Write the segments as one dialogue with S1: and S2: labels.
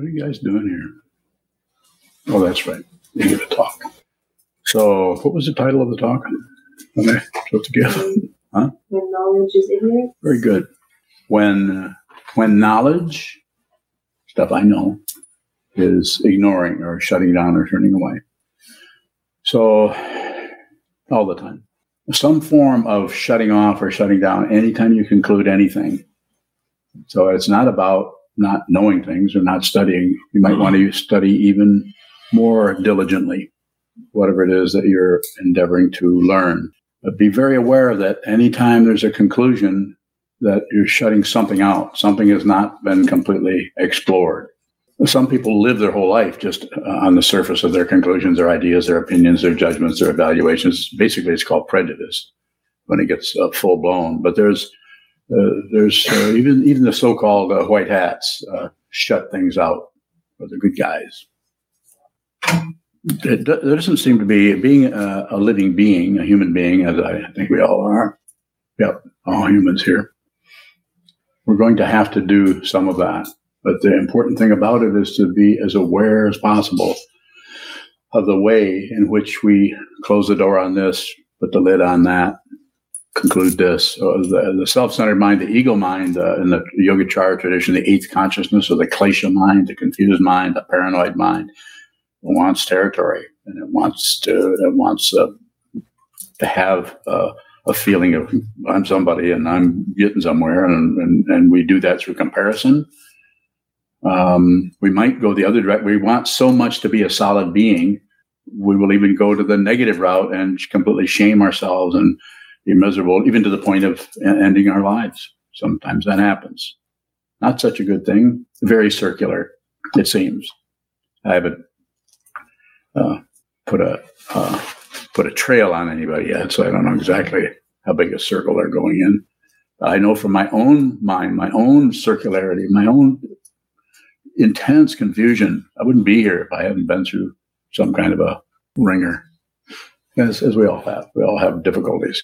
S1: What are you guys doing here? Oh, that's right. You get a talk. So, what was the title of the talk? Okay, put together.
S2: Huh? When knowledge is ignorant.
S1: Very good. When uh, when knowledge, stuff I know, is ignoring or shutting down or turning away. So, all the time. Some form of shutting off or shutting down anytime you conclude anything. So, it's not about not knowing things or not studying. You might want to study even more diligently, whatever it is that you're endeavoring to learn. But be very aware that anytime there's a conclusion, that you're shutting something out. Something has not been completely explored. Some people live their whole life just uh, on the surface of their conclusions, their ideas, their opinions, their judgments, their evaluations. Basically, it's called prejudice when it gets uh, full blown. But there's there's uh, even even the so-called uh, white hats uh, shut things out for the good guys. It, there doesn't seem to be being a, a living being, a human being, as I think we all are. Yep, all humans here. We're going to have to do some of that. But the important thing about it is to be as aware as possible of the way in which we close the door on this, put the lid on that, conclude this. So the, the self-centered mind, the ego mind, uh, in the Yogacara tradition, the eighth consciousness, or the klesha mind, the confused mind, the paranoid mind, wants territory and it wants to it wants uh, to have uh, a feeling of I'm somebody and I'm getting somewhere, and and, and we do that through comparison. Um, we might go the other direction. We want so much to be a solid being, we will even go to the negative route and completely shame ourselves and be miserable, even to the point of ending our lives. Sometimes that happens. Not such a good thing. Very circular, it seems. I haven't uh, put a uh, put a trail on anybody yet, so I don't know exactly how big a circle they're going in. I know from my own mind, my own circularity, my own intense confusion, I wouldn't be here if I hadn't been through some kind of a ringer, as, as we all have. We all have difficulties.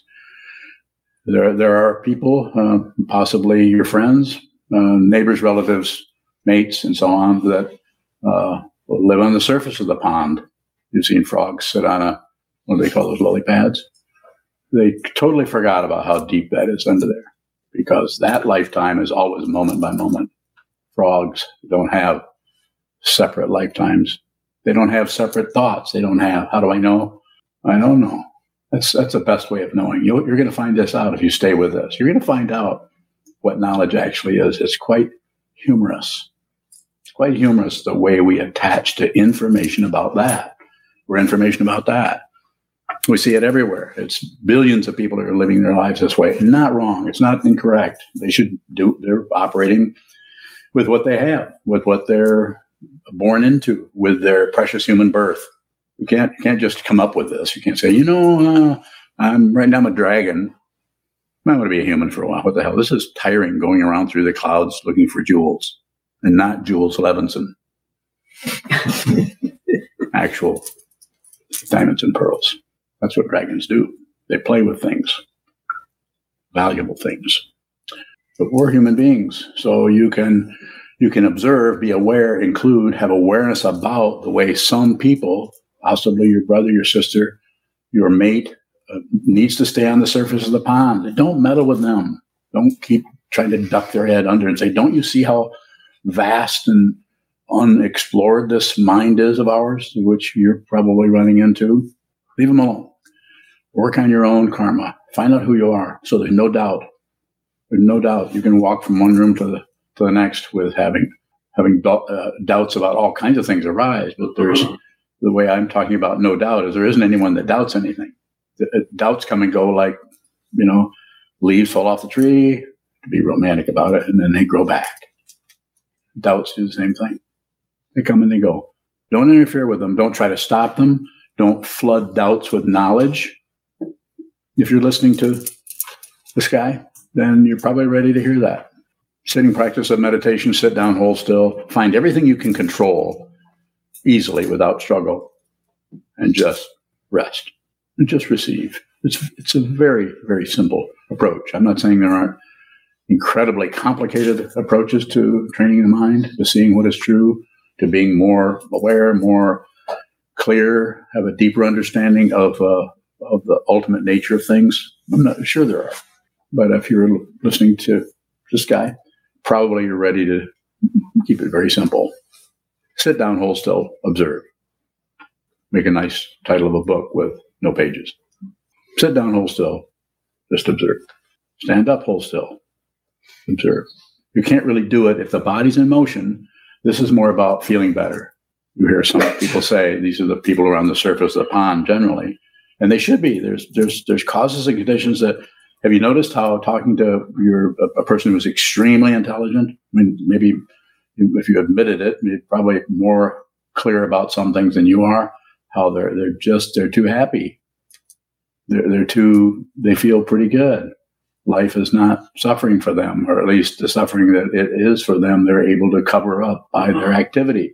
S1: There, there are people, uh, possibly your friends, uh, neighbors, relatives, mates, and so on, that uh, live on the surface of the pond. You've seen frogs sit on a, what do they call those lily pads? they totally forgot about how deep that is under there because that lifetime is always moment by moment. Frogs don't have separate lifetimes. They don't have separate thoughts. They don't have, how do I know? I don't know. That's, that's the best way of knowing. you are going to find this out if you stay with us. You're going to find out what knowledge actually is. It's quite humorous. It's quite humorous the way we attach to information about that or information about that. We see it everywhere. It's billions of people that are living their lives this way. Not wrong. It's not incorrect. They should do, they're operating with what they have, with what they're born into, with their precious human birth. You can't, you can't just come up with this. You can't say, you know, uh, I'm right now I'm a dragon. I'm going to be a human for a while. What the hell? This is tiring going around through the clouds looking for jewels and not Jules Levinson. Actual diamonds and pearls. That's what dragons do. They play with things, valuable things. But we're human beings, so you can you can observe, be aware, include, have awareness about the way some people, possibly your brother, your sister, your mate, uh, needs to stay on the surface of the pond. Don't meddle with them. Don't keep trying to duck their head under and say, "Don't you see how vast and unexplored this mind is of ours, which you're probably running into?" Leave them alone. Work on your own karma. Find out who you are. So there's no doubt. There's no doubt you can walk from one room to the to the next with having having do, uh, doubts about all kinds of things arise. But there's the way I'm talking about no doubt is there isn't anyone that doubts anything. Uh, doubts come and go like you know leaves fall off the tree. To be romantic about it, and then they grow back. Doubts do the same thing. They come and they go. Don't interfere with them. Don't try to stop them. Don't flood doubts with knowledge. If you're listening to this guy, then you're probably ready to hear that. Sitting practice of meditation, sit down, hold still, find everything you can control easily without struggle, and just rest and just receive. It's, it's a very, very simple approach. I'm not saying there aren't incredibly complicated approaches to training the mind, to seeing what is true, to being more aware, more clear, have a deeper understanding of uh, of the ultimate nature of things? I'm not sure there are, but if you're listening to this guy, probably you're ready to keep it very simple. Sit down, hold still, observe. Make a nice title of a book with no pages. Sit down, hold still, just observe. Stand up, hold still, observe. You can't really do it if the body's in motion. This is more about feeling better. You hear some people say these are the people around the surface of the pond generally, and they should be. There's there's there's causes and conditions that. Have you noticed how talking to your a, person who's extremely intelligent? I mean, maybe if you admitted it, you're probably more clear about some things than you are. How they're they're just they're too happy. They're they're too they feel pretty good. Life is not suffering for them, or at least the suffering that it is for them, they're able to cover up by their activity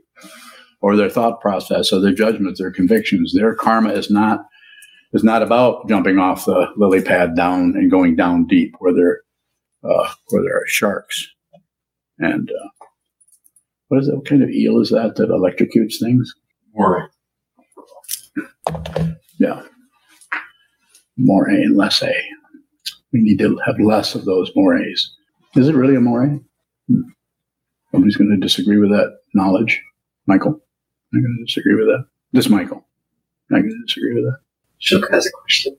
S1: or their thought process or their judgments, their convictions. Their karma is not is not about jumping off the lily pad down and going down deep where there uh, where there are sharks. And uh, what is that? What kind of eel is that that electrocutes things?
S3: Moray.
S1: Yeah, moray and less a. We need to have less of those morays. Is it really a moray? Hmm. Somebody's going to disagree with that knowledge, Michael. I'm going to disagree with that. This Michael. I'm going to disagree with that.
S4: Shook has a question.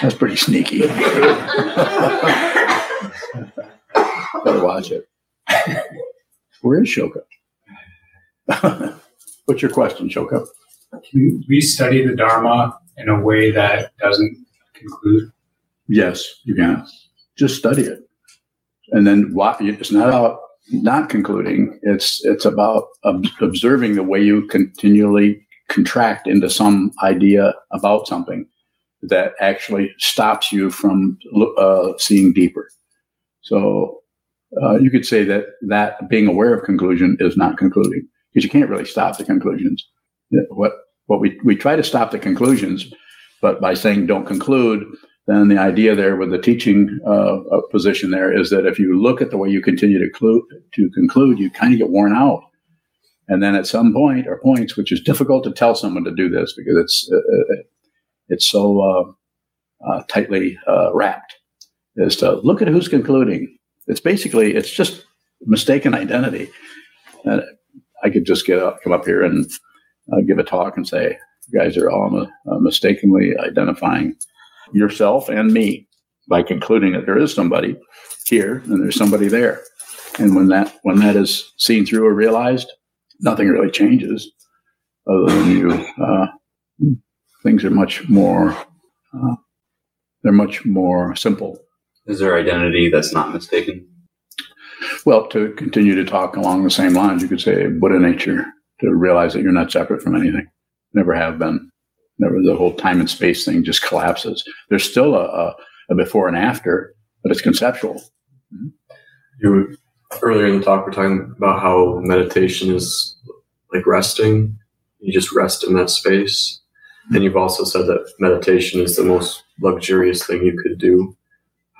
S1: That's pretty sneaky. Better watch it. Where is Shoka? What's your question, Shoka?
S3: Can we study the Dharma in a way that doesn't conclude?
S1: Yes, you can. Just study it, and then what? It's not about not concluding. It's it's about ob- observing the way you continually contract into some idea about something that actually stops you from uh, seeing deeper. So uh, you could say that that being aware of conclusion is not concluding because you can't really stop the conclusions. What what we we try to stop the conclusions, but by saying don't conclude, then the idea there with the teaching uh, position there is that if you look at the way you continue to, to conclude, you kind of get worn out. And then at some point or points, which is difficult to tell someone to do this because it's uh, uh it's so uh, uh, tightly uh, wrapped, is to look at who's concluding. It's basically it's just mistaken identity. And I could just get up, come up here and give a talk and say, "You guys are all mistakenly identifying." yourself and me by concluding that there is somebody here and there's somebody there. And when that when that is seen through or realized, nothing really changes, other than you. Uh, things are much more. Uh, they're much more simple.
S4: Is there identity that's not mistaken?
S1: Well, to continue to talk along the same lines, you could say Buddha nature to realize that you're not separate from anything, never have been Never, the whole time and space thing just collapses. There's still a, a, a before and after, but it's conceptual.
S5: You were, earlier in the talk, we're talking about how meditation is like resting. You just rest in that space. And you've also said that meditation is the most luxurious thing you could do.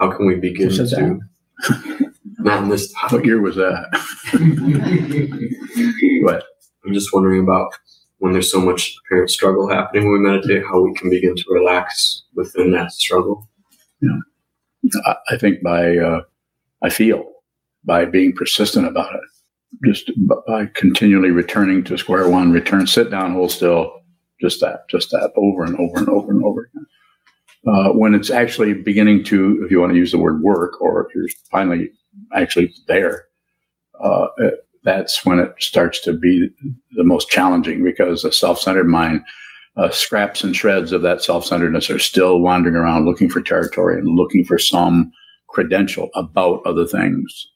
S5: How can we begin to?
S1: That?
S5: not in this.
S1: What year was that? what?
S5: I'm just wondering about when there's so much apparent struggle happening when we meditate, how we can begin to relax within that struggle.
S1: Yeah. I think by, uh, I feel by being persistent about it, just by continually returning to square one, return, sit down, hold still, just that, just that over and over and over and over again. Uh, when it's actually beginning to, if you want to use the word work, or if you're finally actually there, uh, that's when it starts to be the most challenging because the self-centered mind uh, scraps and shreds of that self-centeredness are still wandering around looking for territory and looking for some credential about other things.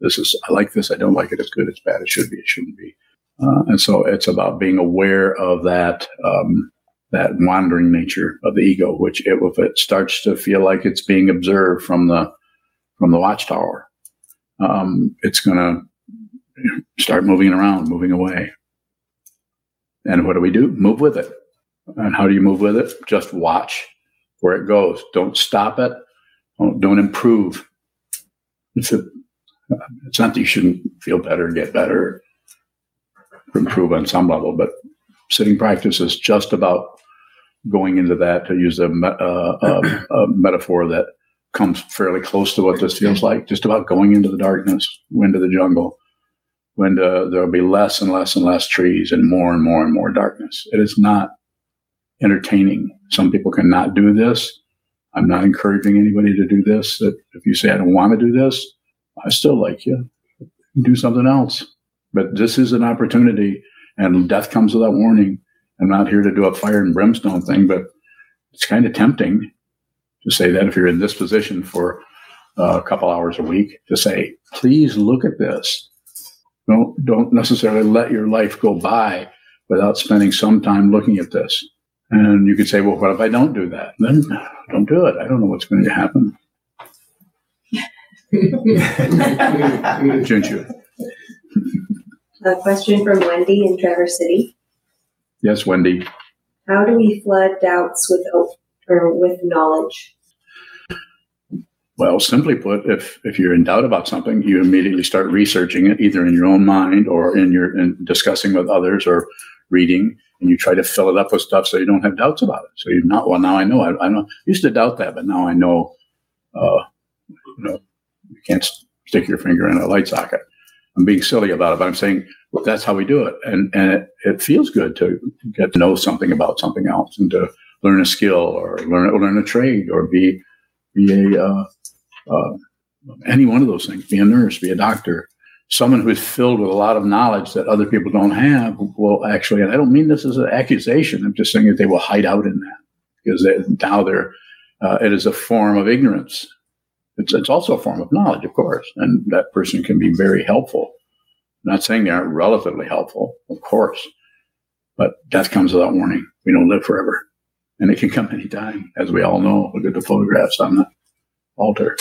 S1: This is i like this i don't like it it's good it's bad it should be it shouldn't be. Uh, and so it's about being aware of that um, that wandering nature of the ego which it, if it starts to feel like it's being observed from the from the watchtower um, it's going to start moving around, moving away. And what do we do? Move with it. And how do you move with it? Just watch where it goes. Don't stop it. Don't, don't improve. It's a, It's not that you shouldn't feel better, get better, improve on some level, but sitting practice is just about going into that, to use a, me- uh, a, a metaphor that comes fairly close to what this feels like, just about going into the darkness, into the jungle, when uh, there'll be less and less and less trees and more and more and more darkness. It is not entertaining. Some people cannot do this. I'm not encouraging anybody to do this. That if you say I don't want to do this, I still like you. Do something else. But this is an opportunity, and death comes without warning. I'm not here to do a fire and brimstone thing, but it's kind of tempting to say that if you're in this position for uh, a couple hours a week, to say, please look at this. Don't don't necessarily let your life go by without spending some time looking at this. And you could say, well, what if I don't do that? Then don't do it. I don't know what's going to happen. Junchu.
S2: A question from Wendy in Traverse City.
S1: Yes, Wendy.
S2: How do we flood doubts with or with knowledge?
S1: Well, simply put, if if you're in doubt about something, you immediately start researching it, either in your own mind or in your in discussing with others or reading, and you try to fill it up with stuff so you don't have doubts about it. So you're not well. Now I know. I, I know. I used to doubt that, but now I know. Uh, you know, you can't stick your finger in a light socket. I'm being silly about it, but I'm saying that's how we do it, and and it, it feels good to get to know something about something else and to learn a skill or learn learn a trade or be be a uh, uh, any one of those things, be a nurse, be a doctor, someone who's filled with a lot of knowledge that other people don't have. Will actually, and I don't mean this as an accusation, I'm just saying that they will hide out in that because they, now they're, uh, it is a form of ignorance. It's, it's also a form of knowledge, of course, and that person can be very helpful. I'm not saying they aren't relatively helpful, of course, but death comes without warning. We don't live forever, and it can come anytime, as we all know. Look at the photographs on the altar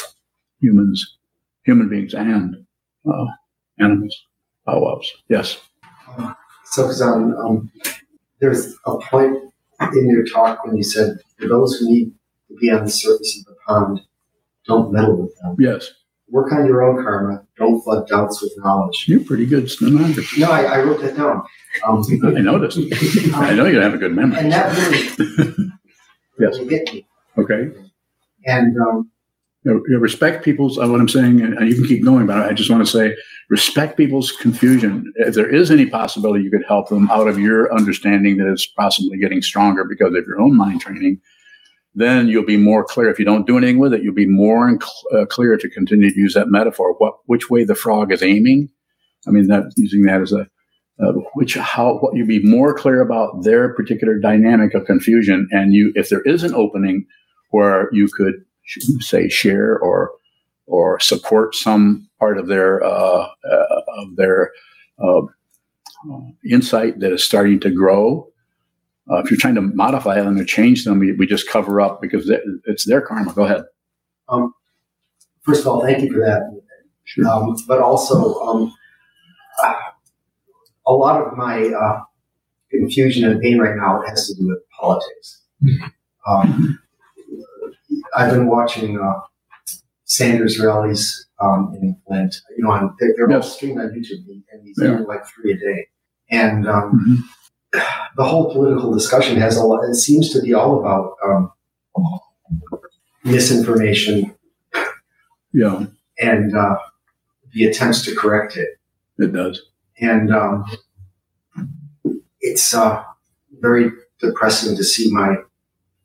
S1: humans, human beings, and uh, animals, powwows. Yes.
S6: So, Kazan, um, there's a point in your talk when you said, for those who need to be on the surface of the pond, don't meddle with them.
S1: Yes.
S6: Work on your own karma. Don't flood doubts with knowledge.
S1: You're pretty good stenographer.
S6: No, I, I wrote that down. Um,
S1: I noticed. I know you have a good memory.
S6: and that really,
S1: Yes.
S6: really hit me.
S1: Okay.
S6: And um,
S1: You you respect people's, uh, what I'm saying, and you can keep going, but I just want to say respect people's confusion. If there is any possibility you could help them out of your understanding that it's possibly getting stronger because of your own mind training, then you'll be more clear. If you don't do anything with it, you'll be more cl- uh, clear to continue to use that metaphor. What, which way the frog is aiming? I mean, that using that as a uh, which how what you be more clear about their particular dynamic of confusion, and you if there is an opening where you could say share or or support some part of their uh, uh, of their uh, insight that is starting to grow. Uh, if you're trying to modify them or change them, we, we just cover up because it's their karma. Go ahead.
S6: first of all, thank you for that.
S1: Sure.
S6: Um, but also, um, a lot of my uh, confusion and pain right now has to do with politics. Um, I've been watching uh, Sanders rallies um, in Flint. You know, on, they're, they're all streamed on YouTube, and he's
S1: Yeah.
S6: doing like three a day. And um, the whole political discussion has a lot. It seems to be all about um, misinformation
S1: Yeah,
S6: and uh, the attempts to correct it.
S1: it does.
S6: And um, it's uh, very depressing to see my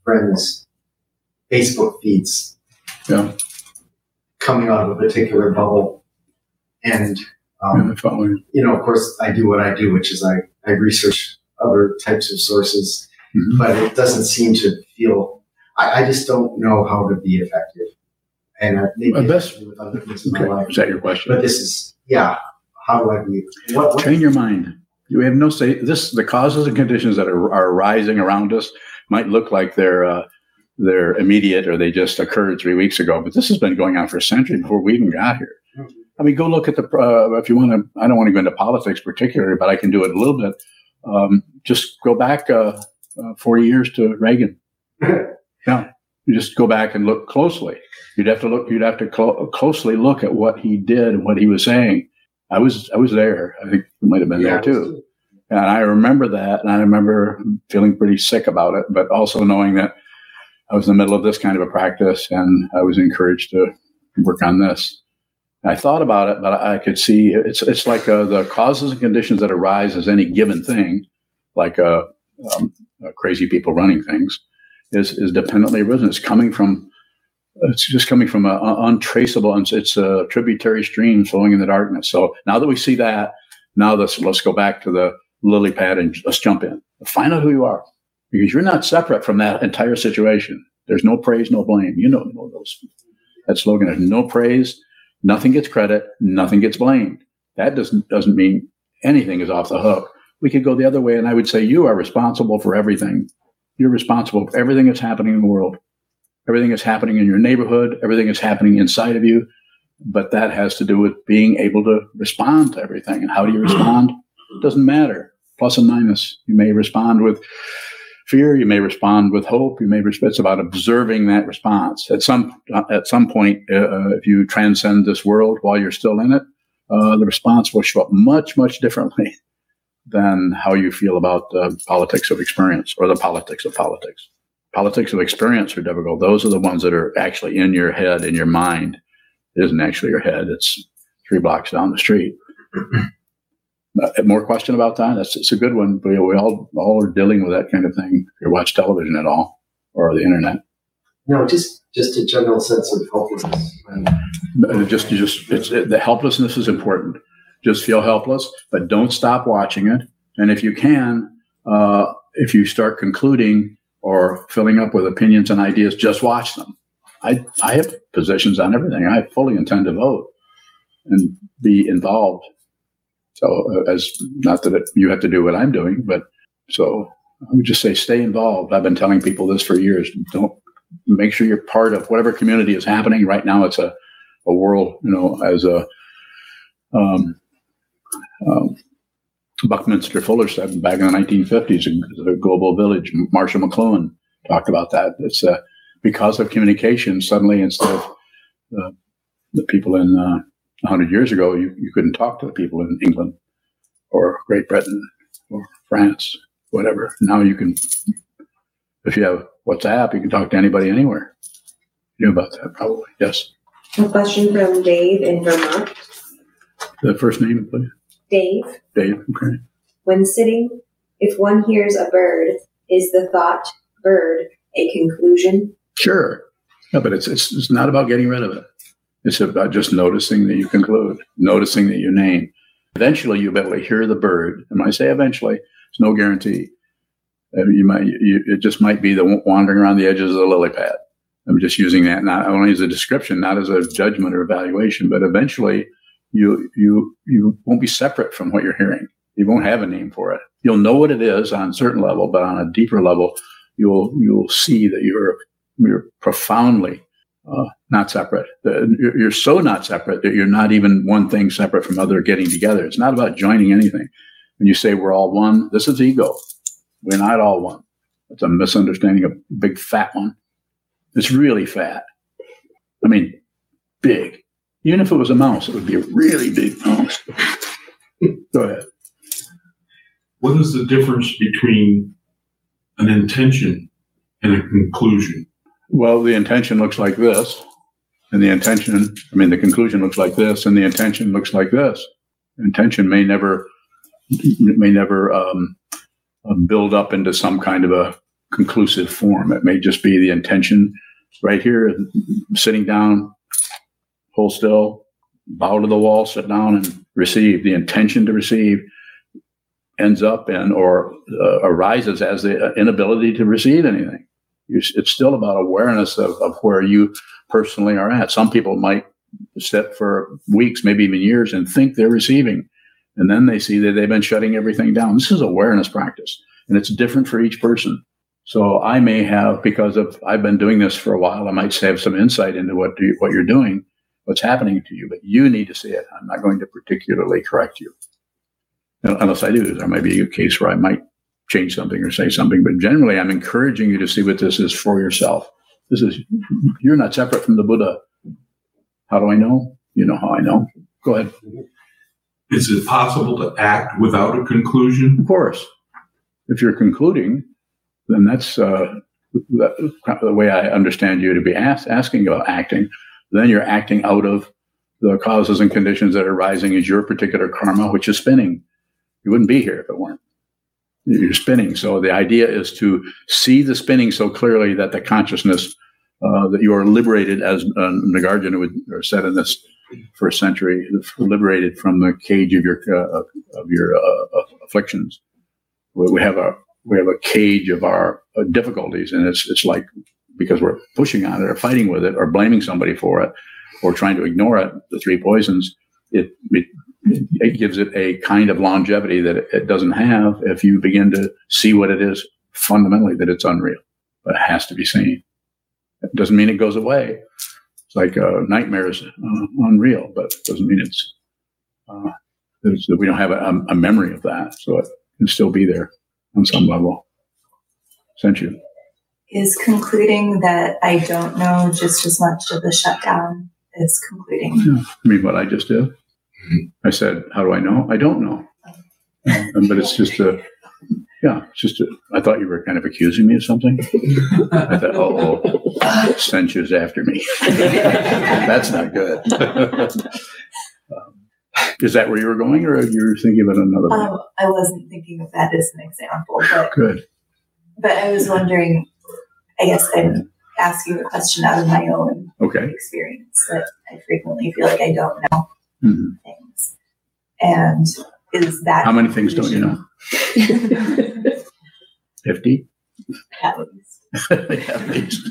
S6: friends' Facebook feeds
S1: Yeah.
S6: coming out of a particular bubble. And, um,
S1: you.
S6: you know, of course, I do what I do, which is I, I research other types of sources,
S1: Mhm.
S6: but it doesn't seem to feel, I, I just don't know how to be effective. And I maybe
S1: Well,
S6: it
S1: that's-
S6: has to do with other things in my
S1: Okay.
S6: life.
S1: Is that your question?
S6: But this is, yeah, how do I be? What, what
S1: Train your mind. You have no say. This the causes and conditions that are, are arising around us might look like they're uh, they're immediate or they just occurred three weeks ago, but this has been going on for a century before we even got here. I mean, go look at the uh, if you want to. I don't want to go into politics particularly, but I can do it a little bit. Um, just go back uh, uh, forty years to Reagan. Yeah, You just go back and look closely. You'd have to look. You'd have to clo- closely look at what he did and what he was saying. I was I was there. I think you might have been
S6: Yeah,
S1: there too. And I remember that, and I remember feeling pretty sick about it, but also knowing that I was in the middle of this kind of a practice, and I was encouraged to work on this. I thought about it, but I could see it's it's like uh, the causes and conditions that arise as any given thing, like uh, um, uh, crazy people running things, is is dependently arisen. It's coming from it's just coming from an untraceable, and it's a tributary stream flowing in the darkness. So now that we see that, now let's let's go back to the lily pad and let's jump in. Find out who you are, because you're not separate from that entire situation. There's no praise, no blame. You know, know those that slogan is no praise, nothing gets credit, nothing gets blamed. That doesn't doesn't mean anything is off the hook. We could go the other way, and I would say you are responsible for everything. You're responsible for everything that's happening in the world. Everything that's happening in your neighborhood, everything that's happening inside of you. But that has to do with being able to respond to everything. And how do you respond? It doesn't matter. Plus and minus. You may respond with fear. You may respond with hope. You may. Respond. It's about observing that response. At some at some point, uh, if you transcend this world while you're still in it, uh, the response will show up much much differently than how you feel about the politics of experience or the politics of politics. Politics of experience are difficult. Those are the ones that are actually in your head, in your mind. It isn't actually your head. It's three blocks down the street. Uh, more question about that? That's it's a good one. We, we all all are dealing with that kind of thing. If you watch television at all or the internet,
S6: No, just just a general sense of helplessness. And
S1: just just it's it, the helplessness is important. Just feel helpless, but don't stop watching it. And if you can, uh, if you start concluding or filling up with opinions and ideas, just watch them. I I have positions on everything. I fully intend to vote and be involved. So uh, as not that it, you have to do what I'm doing, but so I would just say stay involved. I've been telling people this for years. Don't make sure you're part of whatever community is happening. Right now, it's a a world, you know, as a um, um, Buckminster Fuller said back in the 1950s, a global village. Marshall McLuhan talked about that. It's uh, because of communication. Suddenly, instead of uh, the people in uh, 100 years ago, you, you couldn't talk to the people in England or Great Britain or France, whatever. Now you can, if you have WhatsApp, you can talk to anybody anywhere. You know about that, probably. Yes.
S2: A question from Dave in Vermont.
S1: The first name, please.
S2: Dave,
S1: Dave. Okay.
S2: when sitting, if one hears a bird, is the thought bird a conclusion?
S1: Sure. No, but it's, it's it's not about getting rid of it. It's about just noticing that you conclude, noticing that you name. Eventually, you'll be able to hear the bird. And when I say eventually, it's no guarantee. Uh, you might, you, it just might be the wandering around the edges of the lily pad. I'm just using that not only as a description, not as a judgment or evaluation, but eventually you you you won't be separate from what you're hearing. You won't have a name for it. You'll know what it is on a certain level, but on a deeper level, you'll you'll see that you're you're profoundly uh, not separate. You're, so not separate that you're not even one thing separate from other getting together. It's not about joining anything. When you say we're all one, this is ego. We're not all one. It's a misunderstanding, a big fat one. It's really fat. I mean, big. Even if it was a mouse, it would be a really big mouse. Go ahead.
S7: What is the difference between an intention and a conclusion?
S1: Well, the intention looks like this, and the intention, I mean, the conclusion looks like this, and the intention looks like this. Intention may never, may never um, build up into some kind of a conclusive form. It may just be the intention right here, sitting down, hold still, bow to the wall, sit down, and receive. The intention to receive ends up in or uh, arises as the inability to receive anything. It's still about awareness of, of where you personally are at. Some people might sit for weeks, maybe even years, and think they're receiving. And then they see that they've been shutting everything down. This is awareness practice, and it's different for each person. So I may have, because of I've been doing this for a while, I might have some insight into what you, what you're doing, what's happening to you, but you need to see it. I'm not going to particularly correct you, unless I do. There might be a case where I might change something or say something, but generally, I'm encouraging you to see what this is for yourself. This is, you're not separate from the Buddha. How do I know? You know how I know. Go ahead.
S7: Is it possible to act without a conclusion?
S1: Of course. If you're concluding, then that's uh, the, the way I understand you to be ask, asking about acting. Then you're acting out of the causes and conditions that are arising as your particular karma, which is spinning. You wouldn't be here if it weren't. You're spinning. So the idea is to see the spinning so clearly that the consciousness uh, that you are liberated, as uh, Nagarjuna would or said in this first century, liberated from the cage of your uh, of your uh, afflictions. We have a we have a cage of our uh, difficulties, and it's it's like because we're pushing on it or fighting with it or blaming somebody for it or trying to ignore it, the three poisons, it, it, it gives it a kind of longevity that it, doesn't have if you begin to see what it is fundamentally that it's unreal, but it has to be seen. It doesn't mean it goes away. It's like uh, nightmares uh, unreal, but it doesn't mean it's, uh, it's, we don't have a, a memory of that. So it can still be there on some level. Senchu.
S8: Is concluding that I don't know just as much of a shutdown as concluding.
S1: Yeah. I mean, what I just did. I said, "How do I know? I don't know." Um, but it's just a, yeah, it's just a. I thought you were kind of accusing me of something. I thought, oh, oh Senchu's after me. That's not good. um, is that where you were going, or are you were thinking about another?
S8: Um, I wasn't thinking of that as an example, but
S1: good.
S8: But I was wondering. I guess I'm asking the question out of my own
S1: okay.
S8: experience that I frequently feel like I don't know
S1: Mhm.
S8: things. And is that
S1: How many things don't you know? Fifty.
S8: at least?
S1: At least.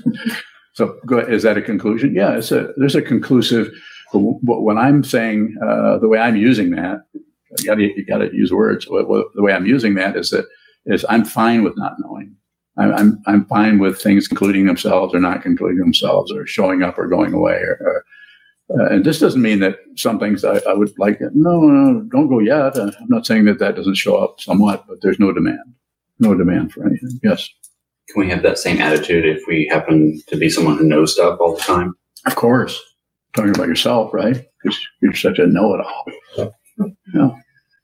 S1: So, go, is that a conclusion? Yeah, it's a. There's a conclusive. But when I'm saying uh, the way I'm using that, you got to you got to use words. The way I'm using that is that is I'm fine with not knowing. I'm, I'm I'm fine with things concluding themselves or not concluding themselves or showing up or going away. Or, or uh, and this doesn't mean that some things I, I would like. No, no, don't go yet. Uh, I'm not saying that that doesn't show up somewhat, but there's no demand, no demand for anything. Yes,
S4: Can we have that same attitude if we happen to be someone who knows stuff all the time?
S1: of course. Talking about yourself, right? Because you're such a know-it-all. Yeah,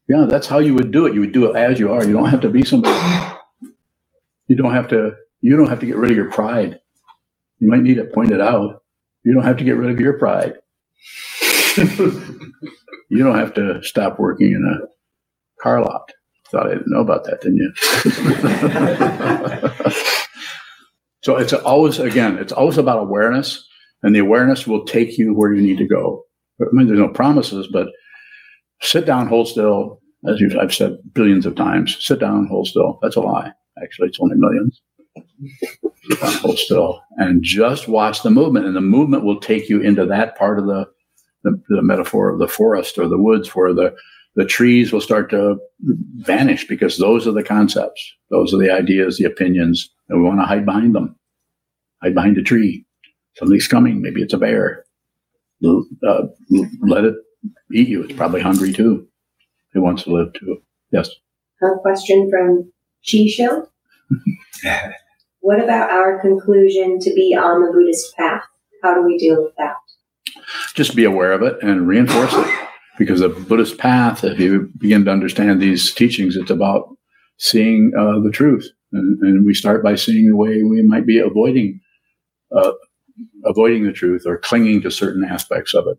S1: yeah. That's how you would do it. You would do it as you are. You don't have to be somebody. You don't have to. You don't have to get rid of your pride. You might need it pointed out. You don't have to get rid of your pride. you don't have to stop working in a car lot. Thought I didn't know about that, didn't you? so it's always, again, it's always about awareness, and the awareness will take you where you need to go. I mean, there's no promises, but sit down, hold still. As you've, I've said billions of times, sit down, hold still. That's a lie. Actually, it's only millions. Sit down, hold still, and just watch the movement, and the movement will take you into that part of the the, the metaphor of the forest or the woods where the the trees will start to vanish because those are the concepts, those are the ideas, the opinions, and we want to hide behind them. Hide behind a tree. Something's coming. Maybe it's a bear. Uh, let it eat you. It's probably hungry too. It wants to live too. Yes.
S2: A question from Chisho. what about our conclusion to be on the Buddhist path? How do we deal with that?
S1: Just be aware of it and reinforce it. Because the Buddhist path, if you begin to understand these teachings, it's about seeing uh, the truth. And, and, we start by seeing the way we might be avoiding uh, avoiding the truth or clinging to certain aspects of it.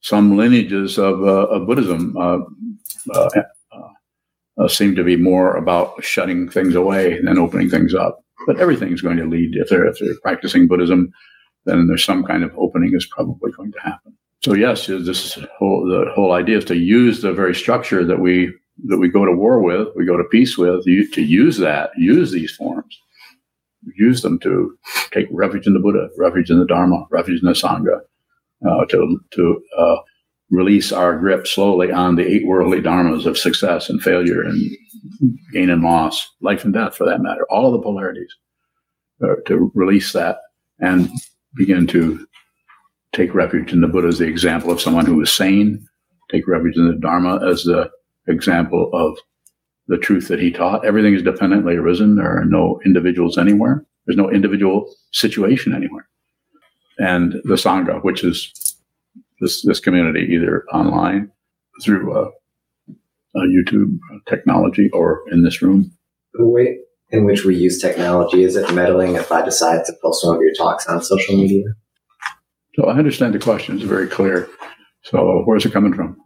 S1: Some lineages of, uh, of Buddhism uh, uh, uh, seem to be more about shutting things away than opening things up. But everything's going to lead if they're if they're practicing Buddhism, then there's some kind of opening is probably going to happen. So yes, this whole the whole idea is to use the very structure that we that we go to war with, we go to peace with, to use that, use these forms, use them to take refuge in the Buddha, refuge in the Dharma, refuge in the Sangha, uh, to to uh, release our grip slowly on the eight worldly dharmas of success and failure and gain and loss, life and death, for that matter, all of the polarities, uh, to release that and begin to take refuge in the Buddha as the example of someone who is sane, take refuge in the Dharma as the example of the truth that he taught. Everything is dependently arisen. There are no individuals anywhere. There's no individual situation anywhere. And the Sangha, which is this, this community, either online through uh, uh, YouTube technology or in this room.
S9: The way in which we use technology is it meddling if I decide to post one of your talks on social media?
S1: So I understand the question is very clear. So where's it coming from?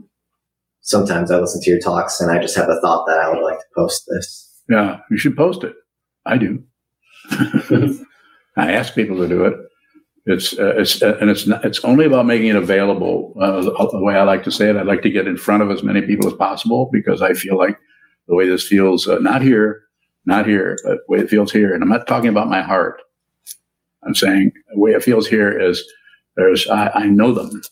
S9: Sometimes I listen to your talks and I just have the thought that I would like to post this.
S1: Yeah, you should post it. I do. I ask people to do it. It's uh, it's uh, and it's not, it's only about making it available. Uh, the way I like to say it, I'd like to get in front of as many people as possible because I feel like the way this feels, uh, not here, not here, but the way it feels here. And I'm not talking about my heart. I'm saying the way it feels here is there's I, I know them.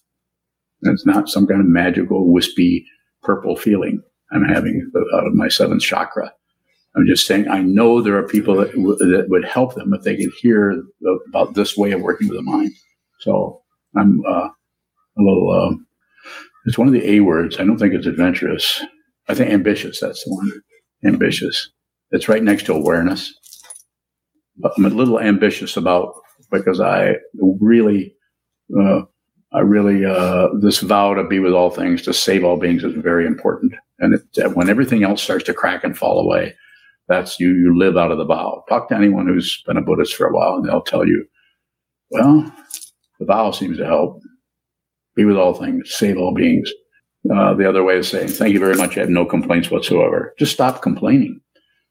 S1: It's not some kind of magical, wispy, purple feeling I'm having out of my seventh chakra. I'm just saying I know there are people that, w- that would help them if they could hear the, about this way of working with the mind. So I'm uh, a little. Um, it's one of the A words. I don't think it's adventurous. I think ambitious. That's the one. Ambitious. It's right next to awareness. But I'm a little ambitious about because I really, uh, I really, uh, this vow to be with all things, to save all beings is very important. And it, when everything else starts to crack and fall away, that's you, you live out of the vow. Talk to anyone who's been a Buddhist for a while and they'll tell you, well, the vow seems to help. Be with all things, save all beings. Uh, the other way of saying, thank you very much. I have no complaints whatsoever. Just stop complaining.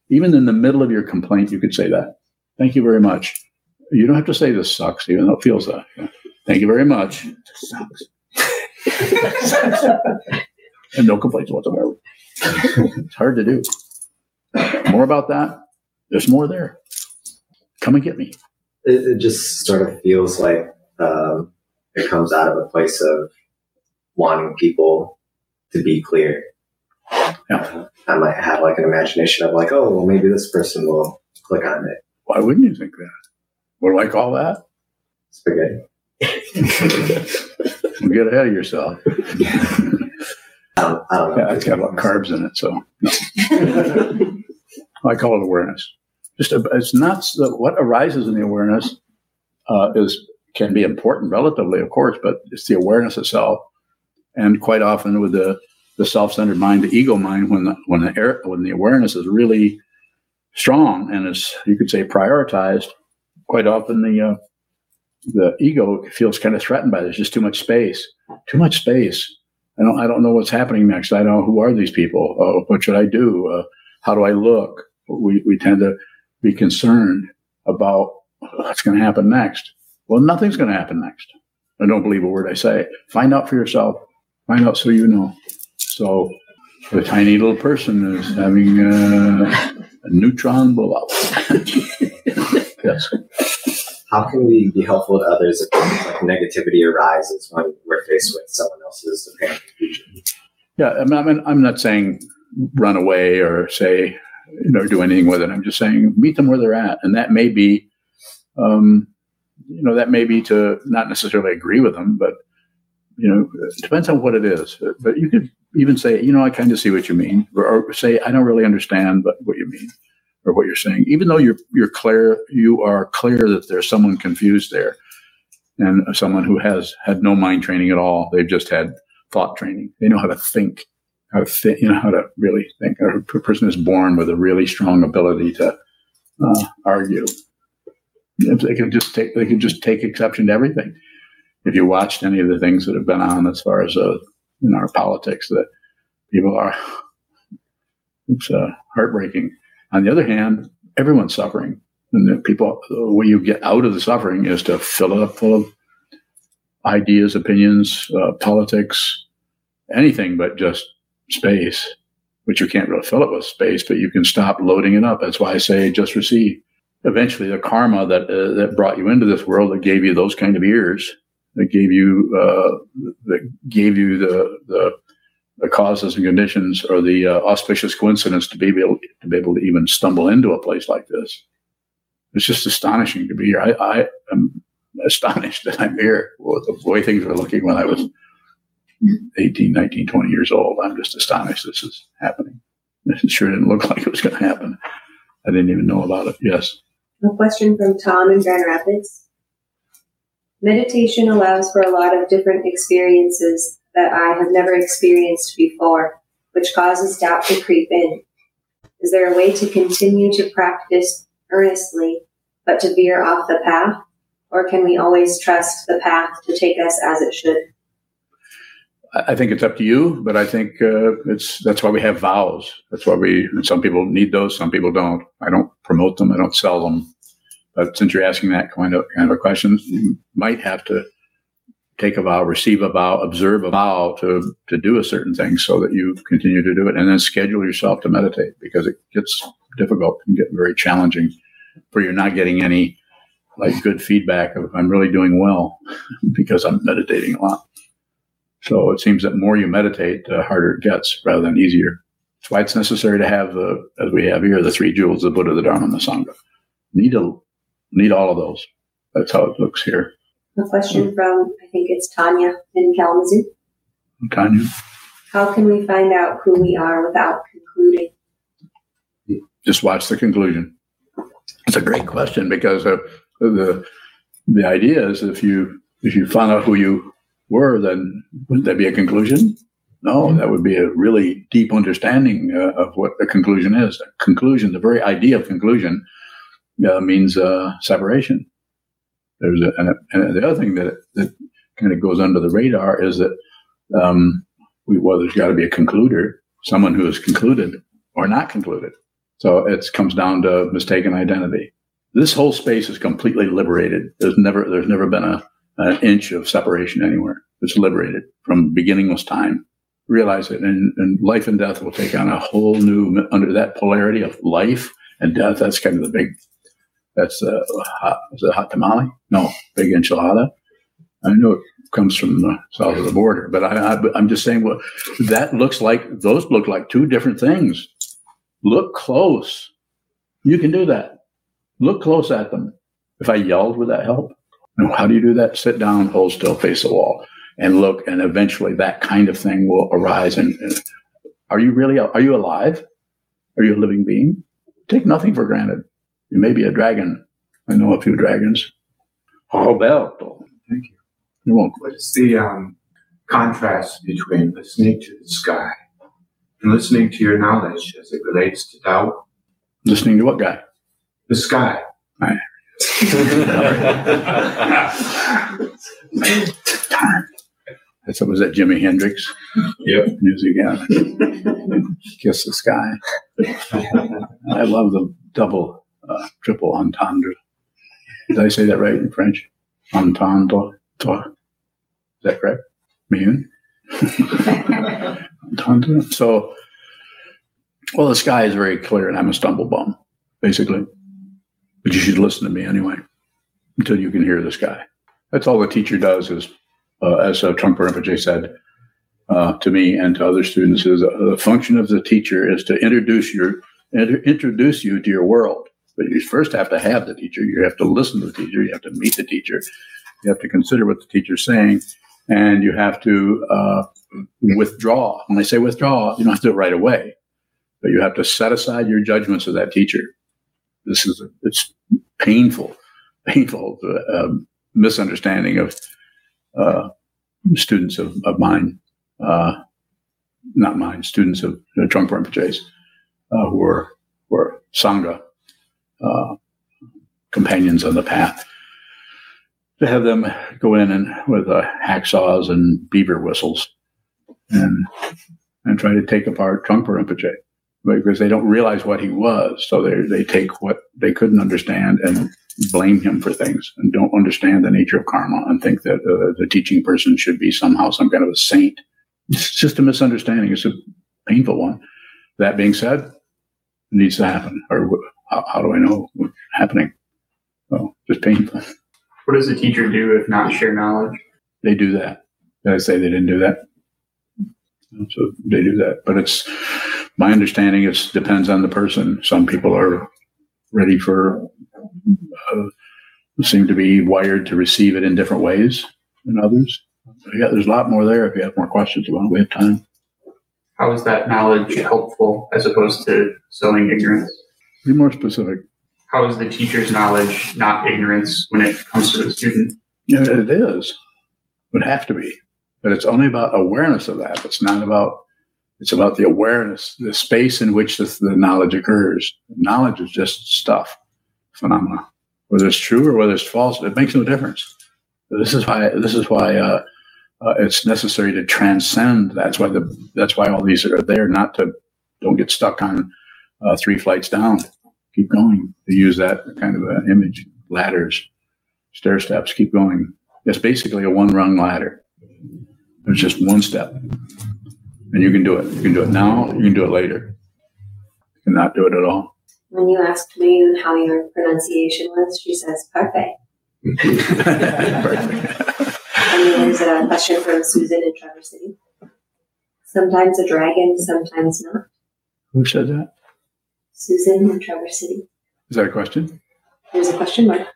S1: Even in the middle of your complaint, you could say that. Thank you very much. You don't have to say this sucks, even though it feels that. Thank you very much. sucks. and no complaints whatsoever. it's hard to do. More about that. There's more there. Come and get me.
S9: It, it just sort of feels like um, it comes out of a place of wanting people to be clear.
S1: Yeah.
S9: I might have like an imagination of like, oh, well, maybe this person will click on it.
S1: Why wouldn't you think that? What do I call that?
S9: Spaghetti.
S1: Get ahead of yourself.
S9: I don't, I don't know.
S1: Yeah, it's got a lot of carbs in it, so no. I call it awareness. Just a, it's not the, what arises in the awareness uh, is can be important relatively, of course, but it's the awareness itself. And quite often with the the self-centered mind, the ego mind, when the, when the air, when the awareness is really strong and is you could say prioritized, quite often the uh, the ego feels kind of threatened by this. Just too much space, too much space. I don't I don't know what's happening next. I don't know who are these people. Uh, what should I do? Uh, how do I look? We we tend to be concerned about what's going to happen next. Well, nothing's going to happen next. I don't believe a word I say. Find out for yourself. Find out so you know. So the tiny little person is having uh, a neutron blowout. yes.
S9: How can we be helpful to others if like negativity arises when we're faced with someone else's apparent?
S1: Yeah, I mean, I'm not saying run away or say, you know, do anything with it. I'm just saying meet them where they're at. And that may be, um, you know, that may be to not necessarily agree with them, but, you know, it depends on what it is. But you could even say, you know, I kind of see what you mean, or, or say, I don't really understand what you mean or what you're saying. Even though you're, you're clear, you are clear that there's someone confused there and someone who has had no mind training at all. They've just had thought training. They know how to think, how think, you know, how to really think. A person is born with a really strong ability to uh, argue. They can just take, they can just take exception to everything. If you watched any of the things that have been on as far as uh, in our politics, that people are, it's uh, heartbreaking. On the other hand, everyone's suffering, and the people, the way you get out of the suffering is to fill it up full of ideas, opinions, uh, politics, anything but just space, which you can't really fill it with space, but you can stop loading it up. That's why I say just receive. Eventually, the karma that uh, that brought you into this world, that gave you those kind of ears, that gave you uh, that gave you the, the the causes and conditions, or the uh, auspicious coincidence to be able to be able to even stumble into a place like this. It's just astonishing to be here. I, I am astonished that I'm here with the way things were looking when I was 18, 19, 20 years old. I'm just astonished this is happening. It sure didn't look like it was going to happen. I didn't even know about it. Yes.
S2: A question from Tom in Grand Rapids. Meditation allows for a lot of different experiences that I have never experienced before, which causes doubt to creep in. Is there a way to continue to practice earnestly, but to veer off the path? Or can we always trust the path to take us as it should?
S1: I think it's up to you, but I think uh, it's that's why we have vows. That's why we. Some people need those, some people don't. I don't promote them. I don't sell them. But since you're asking that kind of kind of questions, you might have to take a vow, receive a vow, observe a vow to to do a certain thing, so that you continue to do it, and then schedule yourself to meditate because it gets difficult and get very challenging, where you're not getting any like good feedback of I'm really doing well because I'm meditating a lot. So it seems that more you meditate, the harder it gets rather than easier. That's why it's necessary to have the, as we have here, the three jewels, the Buddha, the Dharma, and the Sangha. Need a, need all of those. That's how it looks here.
S2: A question from, I think it's Tanya in Kalamazoo.
S1: Tanya,
S2: How can we find out who we are without concluding?
S1: just watch the conclusion. It's a great question because uh, the the idea is if you if you find out who you were, then wouldn't that be a conclusion? No, that would be a really deep understanding uh, of what a conclusion is. A conclusion, the very idea of conclusion, uh, means uh, separation. There's a, and, and the other thing that that kind of goes under the radar is that um, we, well, there's got to be a concluder, someone who is concluded or not concluded. So it comes down to mistaken identity. This whole space is completely liberated. There's never there's never been a an inch of separation anywhere. It's liberated from beginningless time. Realize it, and, and life and death will take on a whole new under that polarity of life and death. That's kind of the big. That's the hot, is it hot tamale? No, big enchilada. I know it comes from the south of the border, but I, I'm just saying what that looks like. Those look like two different things. Look close. You can do that. Look close at them. If I yelled, would that help? No. How do you do that? Sit down, hold still, face the wall, and look. And eventually, that kind of thing will arise. And, and are you really? Are you alive? Are you a living being? Take nothing for granted. You may be a dragon. I know a few dragons. Alberto.
S10: Thank you.
S1: You're welcome.
S10: What is the um, contrast between listening to the sky and listening to your knowledge as it relates to doubt?
S1: Listening to what guy?
S10: The sky.
S1: Right. That's what was that Jimi Hendrix?
S7: Yep.
S1: Music, yeah. Kiss the sky. I love the double, uh, triple entendre. Did I say that right in French? Entendre. Is that correct? Mean? entendre. So, well, the sky is very clear, and I'm a stumble bum, basically. But you should listen to me anyway until you can hear this guy. That's all the teacher does is, uh, as uh, Trungpa Rinpoche said uh, to me and to other students, is uh, the function of the teacher is to introduce your introduce you to your world. But you first have to have the teacher. You have to listen to the teacher. You have to meet the teacher. You have to consider what the teacher's saying, and you have to uh, withdraw. When I say withdraw, you don't have to do it right away, but you have to set aside your judgments of that teacher. This is a, it's painful, painful uh, misunderstanding of uh, students of, of mine, uh, not mine, students of uh, Trungpa Rinpoche's, uh, who were were sangha uh, companions on the path. To have them go in and with uh, hacksaws and beaver whistles and and try to take apart Trungpa Rinpoche because they don't realize what he was. So they, they take what they couldn't understand and blame him for things and don't understand the nature of karma and think that uh, the teaching person should be somehow some kind of a saint. It's just a misunderstanding. It's a painful one. That being said, it needs to happen. Or how, how do I know what's happening? So just painful.
S3: What does a teacher do if not share knowledge?
S1: They do that. Did I say they didn't do that? So they do that. But it's my understanding. is depends on the person. Some people are ready for, uh, seem to be wired to receive it in different ways than others. Yeah, there's a lot more there. If you have more questions about it, we have time.
S3: How is that knowledge helpful as opposed to sowing ignorance?
S1: Be more specific.
S11: how is the teacher's knowledge not ignorance when it comes to the student?
S1: Yeah, it is. It would have to be. But it's only about awareness of that. It's not about, it's about the awareness, the space in which the, the knowledge occurs. Knowledge is just stuff, phenomena. Whether it's true or whether it's false, it makes no difference. This is why, this is why, uh, uh, it's necessary to transcend. That's why the, that's why all these are there, not to, don't get stuck on, uh, three flights down. Keep going. Use that kind of an image, ladders, stair steps, keep going. It's basically a one rung ladder. It's just one step. And you can do it. You can do it now, you can do it later. You cannot do it at all.
S2: When you asked me how your pronunciation was, she says, perfect. And then there's a question from Susan in Traverse City. Sometimes a dragon, sometimes not.
S1: Who said that?
S2: Susan in Traverse City.
S1: Is that a question?
S2: There's a question mark.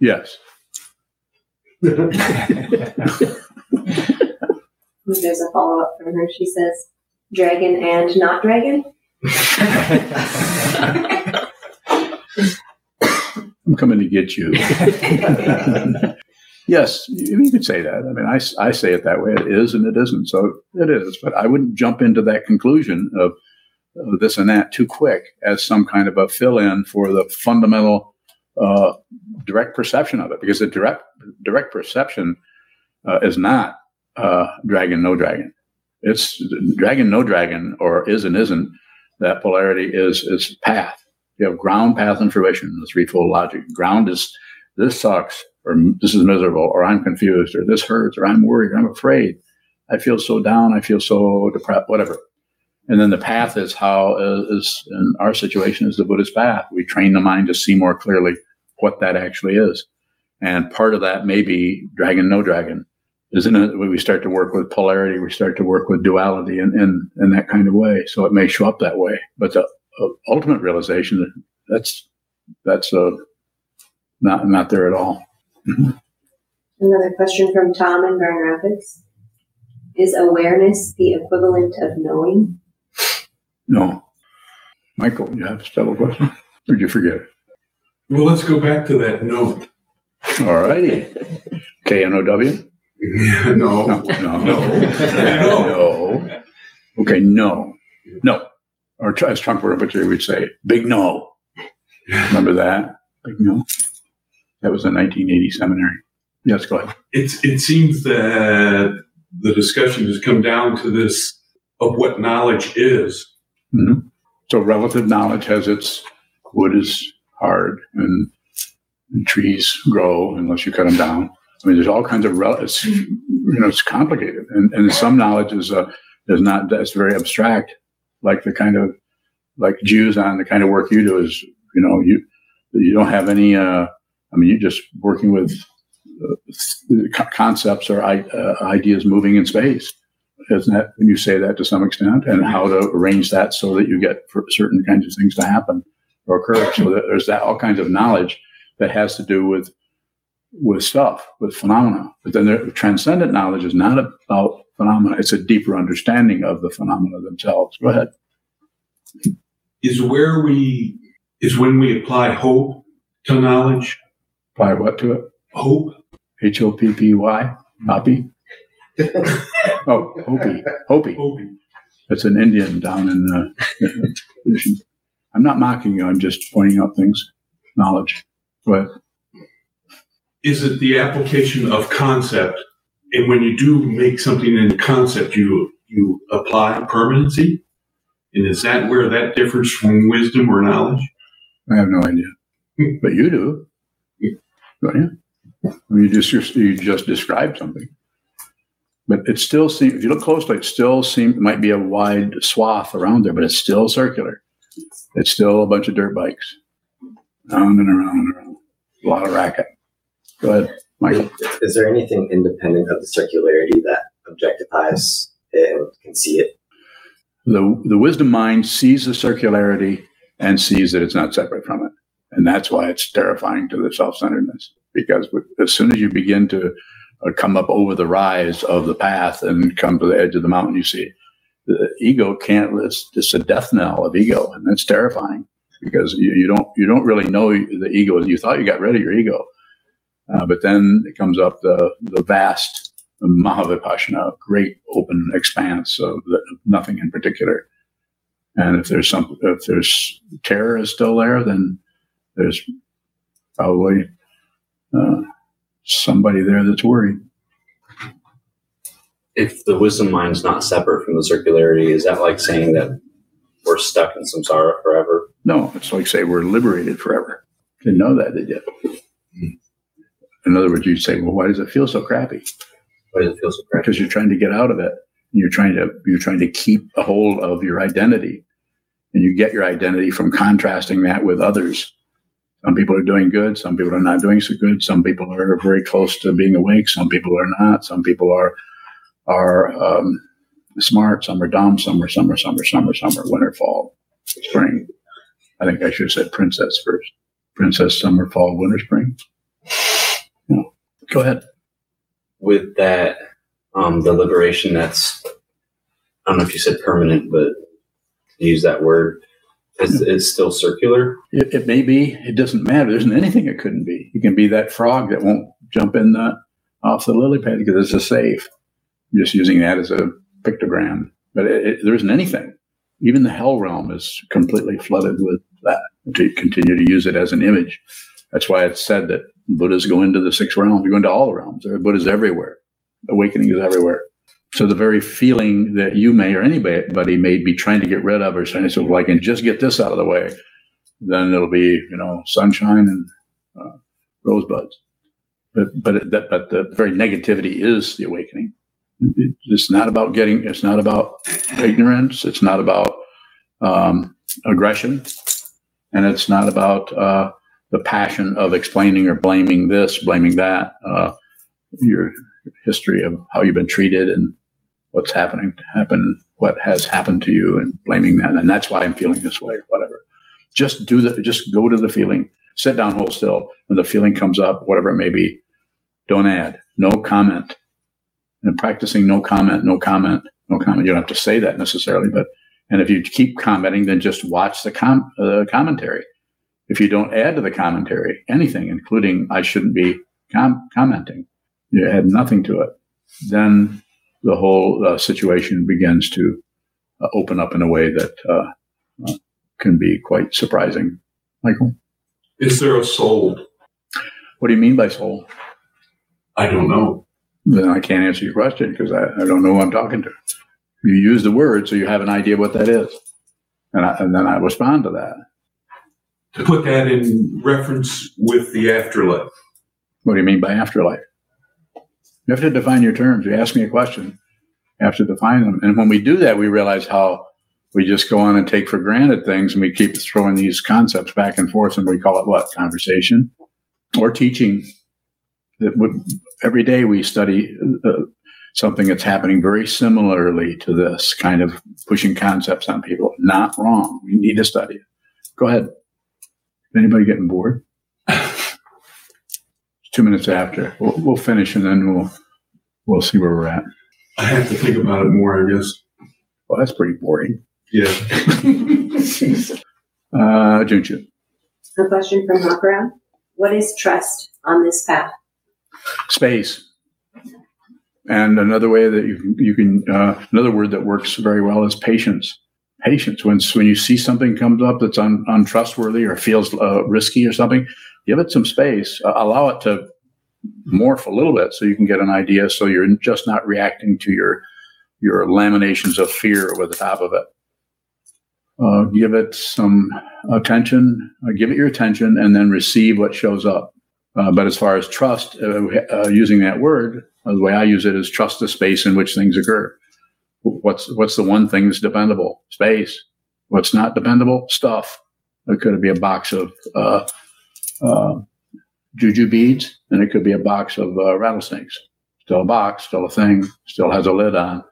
S1: Yes.
S2: There's a follow up from her. She says, dragon and not dragon.
S1: I'm coming to get you. yes, you, you could say that. I mean, I, I say it that way. It is and it isn't. So it is. But I wouldn't jump into that conclusion of, of this and that too quick as some kind of a fill in for the fundamental uh, direct perception of it. Because the direct, direct perception uh, is not uh, dragon, no dragon. It's dragon, no dragon, or is and isn't. That polarity is is path. You have ground, path, and fruition, the threefold logic. Ground is this sucks, or this is miserable, or I'm confused, or this hurts, or I'm worried, or I'm afraid. I feel so down, I feel so depressed, whatever. And then the path is how uh, is in our situation is the Buddhist path. We train the mind to see more clearly what that actually is. And part of that may be dragon, no dragon. Isn't it when we start to work with polarity, we start to work with duality in, in, in that kind of way. So it may show up that way. But the uh, ultimate realization, that's, that's uh, not, not there at all.
S2: Another question from Tom in Grand Rapids. Is awareness the equivalent of knowing?
S1: No. Michael, you have a several question? Or did you forget?
S7: Well, let's go back to that note.
S1: All righty. K N O W?
S7: no.
S1: No. No.
S7: No.
S1: No. Okay, no. No. Or as Trungpa Rinpoche would say, big no. Remember that? Big no. That was a 1980 seminary. Yes, go ahead.
S7: It's, it seems that the discussion has come down to this of what knowledge is.
S1: hmm So relative knowledge has its wood is hard and, and trees grow unless you cut them down. I mean, there's all kinds of it's, you know it's complicated, and and some knowledge is uh, is not that's very abstract, like the kind of like Jews on the kind of work you do is you know you you don't have any. Uh, I mean, you're just working with uh, co- concepts or uh, ideas moving in space. Isn't that when you say that to some extent, and how to arrange that so that you get certain kinds of things to happen or occur? So there's that all kinds of knowledge that has to do with with stuff, with phenomena. But then the transcendent knowledge is not about phenomena; it's a deeper understanding of the phenomena themselves. Go ahead.
S7: Is where we, is when we apply hope to knowledge.
S1: Apply what to it?
S7: Hope.
S1: H O P P Y. Hoppy. oh, Hopi. Hopi.
S7: Hopi.
S1: That's an Indian down in uh, the. tradition. I'm not mocking you. I'm just pointing out things. Knowledge. Go ahead.
S7: Is it the application of concept? And when you do make something in concept, you, you apply permanency? And is that where that differs from wisdom or knowledge?
S1: I have no idea, but you do. Don't you? You just you just described something, but it still seems. If you look closely, it still seems might be a wide swath around there, but it's still circular. It's still a bunch of dirt bikes, round and around and around. A lot of racket. Go ahead, Michael.
S9: Is there anything independent of the circularity that objectifies it and can see it?
S1: The the wisdom mind sees the circularity and sees that it's not separate from it, and that's why it's terrifying to the self centeredness. Because as soon as you begin to uh, come up over the rise of the path and come to the edge of the mountain, you see the ego can't. It's, it's a death knell of ego, and that's terrifying. because you, you don't you don't really know the ego. You thought you got rid of your ego, uh, but then it comes up the the vast Mahavipassana, great open expanse of the, nothing in particular. And if there's some if there's terror is still there, then there's probably uh, somebody there that's worried.
S4: If the wisdom mind's not separate from the circularity, is that like saying that we're stuck in samsara forever?
S1: No, it's like say we're liberated forever. Didn't know that, did you? In other words, you'd say, well, why does it feel so crappy?
S4: Why does it feel so crappy?
S1: Because you're trying to get out of it. You're trying to you're trying to keep a hold of your identity, and you get your identity from contrasting that with others. Some people are doing good. Some people are not doing so good. Some people are very close to being awake. Some people are not. Some people are are um, smart. Some are dumb. Some are summer, summer, summer, summer, winter, fall, spring. I think I should have said princess first. Princess, summer, fall, winter, spring. No. Go ahead.
S4: With that, um, the liberation that's, I don't know if you said permanent, but to use that word, it's, it's still circular.
S1: It, it may be. It doesn't matter. There isn't anything it couldn't be. You can be that frog that won't jump in the off the lily pad because it's a safe. I'm just using that as a pictogram. But it, it, there isn't anything. Even the hell realm is completely flooded with that. To continue to use it as an image. That's why it's said that Buddhas go into the six realms. They go into all the realms. Buddhas everywhere. Awakening is everywhere. So the very feeling that you may or anybody may be trying to get rid of or saying, so well, I can just get this out of the way, then it'll be, you know, sunshine and uh, rosebuds. But but that, but the very negativity is the awakening. It's not about getting. It's not about ignorance. It's not about um, aggression, and it's not about uh, the passion of explaining or blaming this, blaming that. Uh, your history of how you've been treated and what's happening happen what has happened to you and blaming that. And that's why i'm feeling this way whatever. Just do the just go to the feeling sit down hold still. When the feeling comes up whatever it may be don't add. No comment. And practicing no comment no comment no comment. You don't have to say that necessarily but and if you keep commenting then just watch the com- uh, commentary if you don't add to the commentary anything including i shouldn't be com- commenting you add nothing to it, then the whole uh, situation begins to uh, open up in a way that uh, uh, can be quite surprising. Michael?
S7: Is there a soul?
S1: What do you mean by soul?
S7: I don't know.
S1: Then I can't answer your question because I, I, don't know who I'm talking to. You use the word so you have an idea what that is. And, I, and then I respond to that.
S7: To put that in reference with the afterlife.
S1: What do you mean by afterlife? You have to define your terms. You ask me a question, you have to define them. And when we do that, we realize how we just go on and take for granted things and we keep throwing these concepts back and forth and we call it what? Conversation or teaching. That would, every day we study uh, something that's happening very similarly to this kind of pushing concepts on people. Not wrong. We need to study it. Go ahead. Anybody getting bored? two minutes after. We'll, we'll finish and then we'll we'll see where we're at.
S7: I have to think about it more, I guess.
S1: Well, that's pretty boring.
S7: Yeah.
S1: uh, Junchu.
S2: A question from Hakura. What is trust on this path?
S1: Space. And another way that you, you can, uh, another word that works very well is patience. Patience. When, when you see something comes up that's un, untrustworthy or feels uh, risky or something, give it some space, uh, allow it to morph a little bit so you can get an idea so you're just not reacting to your your laminations of fear over the top of it. Uh, give it some attention, uh, give it your attention, and then receive what shows up. Uh, but as far as trust, uh, uh, using that word, uh, the way I use it is trust the space in which things occur. What's what's the one thing that's dependable? Space. What's not dependable? Stuff. It could be a box of uh, juju beads, and it could be a box of uh, rattlesnakes. Still a box, still a thing, still has a lid on.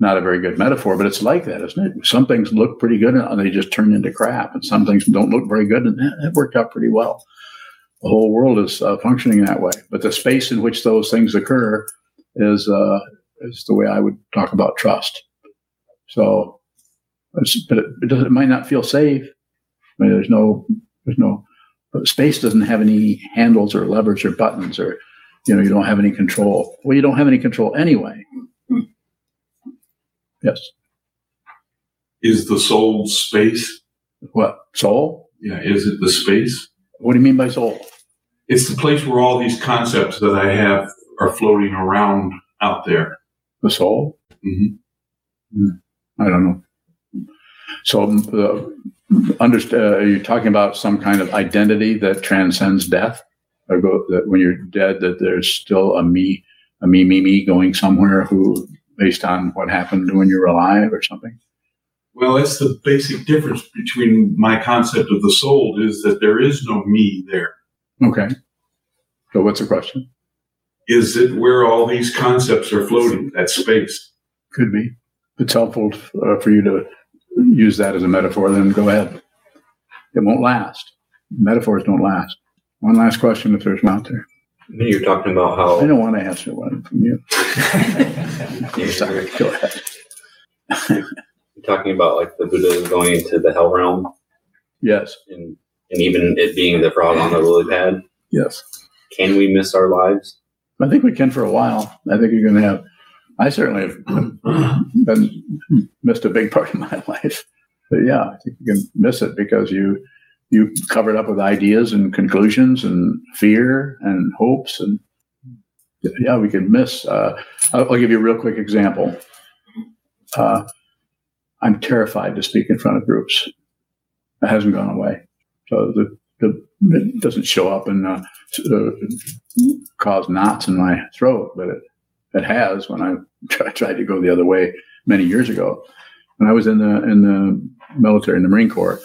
S1: Not a very good metaphor, but it's like that, isn't it? Some things look pretty good and they just turn into crap, and some things don't look very good, and that worked out pretty well. The whole world is uh, functioning that way, but the space in which those things occur is uh, is the way I would talk about trust. So, but it, it, it might not feel safe, I mean, there's no, there's no, but space doesn't have any handles or levers or buttons or, you know, you don't have any control. Well, you don't have any control anyway. Yes.
S7: Is the soul space?
S1: What? Soul?
S7: Yeah, is it the space?
S1: What do you mean by soul?
S7: It's the place where all these concepts that I have are floating around out there.
S1: The soul?
S7: hmm
S1: I don't know. So, uh, understand, uh, are you talking about some kind of identity that transcends death? Or go, that when you're dead, that there's still a me, a me, me, me going somewhere who, based on what happened when you were alive or something?
S7: Well, that's the basic difference between my concept of the soul is that there is no me there.
S1: Okay. So, what's the question?
S7: Is it where all these concepts are floating? That space.
S1: Could be. It's helpful uh, for you to use that as a metaphor, then go ahead. It won't last. Metaphors don't last. One last question if there's one out there.
S4: You're talking about how.
S1: I don't want to answer one from you. Sorry, go ahead.
S4: you're talking about like the Buddha going into the hell realm
S1: Yes,
S4: and and even it being the frog on the lily pad.
S1: yes.
S4: Can we miss our lives?
S1: I think we can for a while. I think you're going to have. I certainly have been missed a big part of my life, but yeah, I think you can miss it because you you covered up with ideas and conclusions and fear and hopes and yeah, we could miss. Uh, I'll, I'll give you a real quick example. Uh, I'm terrified to speak in front of groups. It hasn't gone away. So the, the it doesn't show up and uh, uh, cause knots in my throat, but it, it has when I tried to go the other way many years ago. When I was in the in the military in the Marine Corps,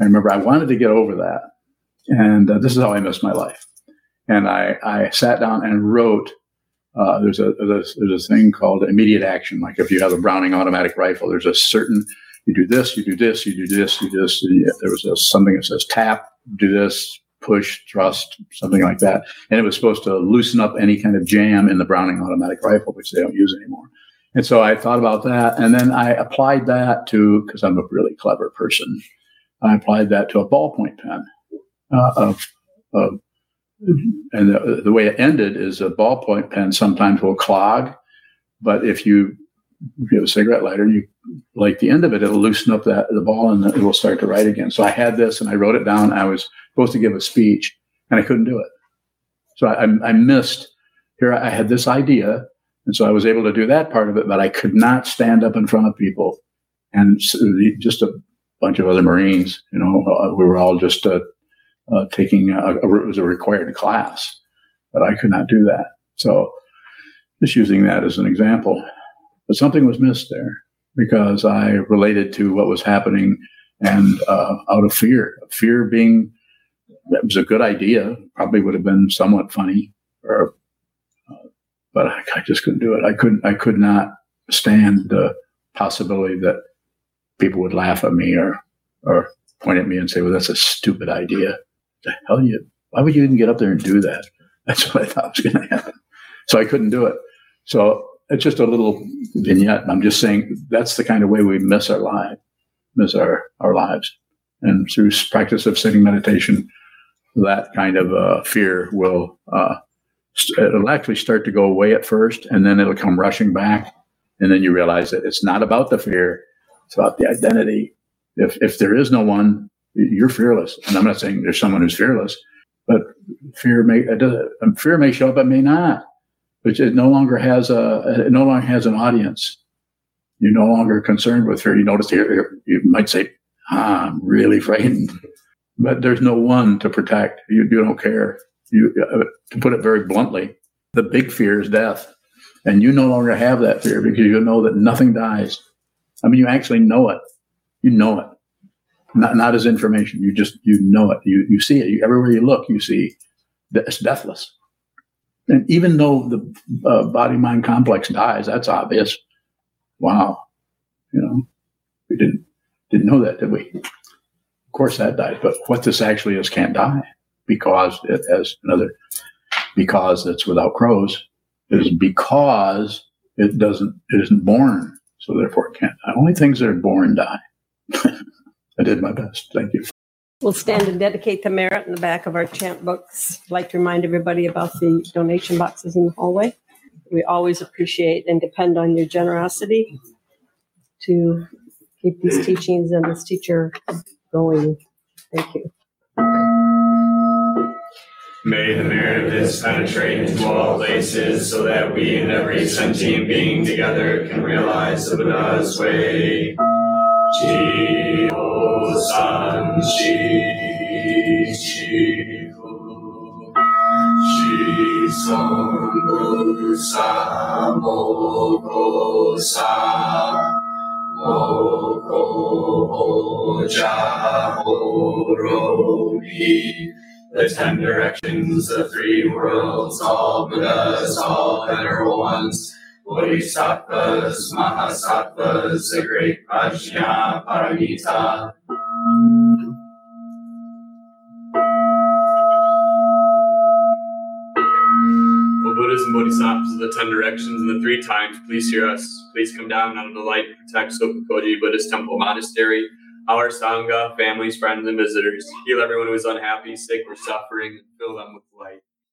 S1: I remember I wanted to get over that, and uh, this is how I missed my life. And I, I sat down and wrote. Uh, there's a there's, there's a thing called immediate action. Like if you have a Browning automatic rifle, there's a certain you do this, you do this, you do this, you do this. And There was a, something that says tap, do this, push, thrust, something like that. And it was supposed to loosen up any kind of jam in the Browning automatic rifle, which they don't use anymore. And so I thought about that. And then I applied that to, because I'm a really clever person, I applied that to a ballpoint pen. Uh, of, of, and the, the way it ended is a ballpoint pen sometimes will clog. But if you, if you have a cigarette lighter, you like the end of it, it'll loosen up that the ball and it will start to write again. So I had this and I wrote it down. I was supposed to give a speech and I couldn't do it. So I, I missed here. I had this idea. And so I was able to do that part of it, but I could not stand up in front of people and just a bunch of other Marines, you know, uh, we were all just uh, uh, taking a, it was a required class, but I could not do that. So just using that as an example, but something was missed there because I related to what was happening and uh, out of fear, fear being that was a good idea, probably would have been somewhat funny, or uh, but I, I just couldn't do it. I couldn't. I could not stand the possibility that people would laugh at me or or point at me and say, "Well, that's a stupid idea." The hell you? Why would you even get up there and do that? That's what I thought was going to happen. So I couldn't do it. So it's just a little vignette. I'm just saying that's the kind of way we miss our life, miss our, our lives. And through practice of sitting meditation, that kind of uh, fear will, uh, it'll actually start to go away at first, and then it'll come rushing back. And then you realize that it's not about the fear, it's about the identity. If, if there is no one, you're fearless. And I'm not saying there's someone who's fearless, but fear may, fear may show up, it may not which it no longer has a it no longer has an audience. You're no longer concerned with fear. You notice here you might say, ah, "I'm really frightened," but there's no one to protect. You, you don't care. You uh, to put it very bluntly, the big fear is death, and you no longer have that fear because you know that nothing dies. I mean, you actually know it. You know it, not not as information. You just you know it. You you see it. You, everywhere you look, you see that it's deathless. And even though the uh, body mind complex dies, that's obvious. Wow, you know, we didn't didn't know that, did we? Course, that dies. But what this actually is can't die because it has another because it's without crows. It is because it doesn't it isn't born, so therefore it can't die. Only things that are born die. I did my best. Thank you.
S12: We'll stand and dedicate the merit in the back of our chant books. I'd like to remind everybody about the donation boxes in the hallway. We always appreciate and depend on your generosity to keep these teachings and this teacher going. Thank you.
S13: May the merit of this penetrate into all places so that we and every sentient being together can realize the Buddha's way. Ho San Chi Shi Song Bu Sa Mo Sa The ten directions, the three worlds, all Buddhas, all venerable ones, Bodhisattvas, Mahasattvas, the great Prajna Paramita.
S5: Bodhisattvas of the ten directions and the three times, please hear us. Please come down out of the light and protect Sokukoji Buddhist Temple Monastery our Sangha, families, friends, and visitors. Heal everyone who is unhappy, sick, or suffering, and fill them with light.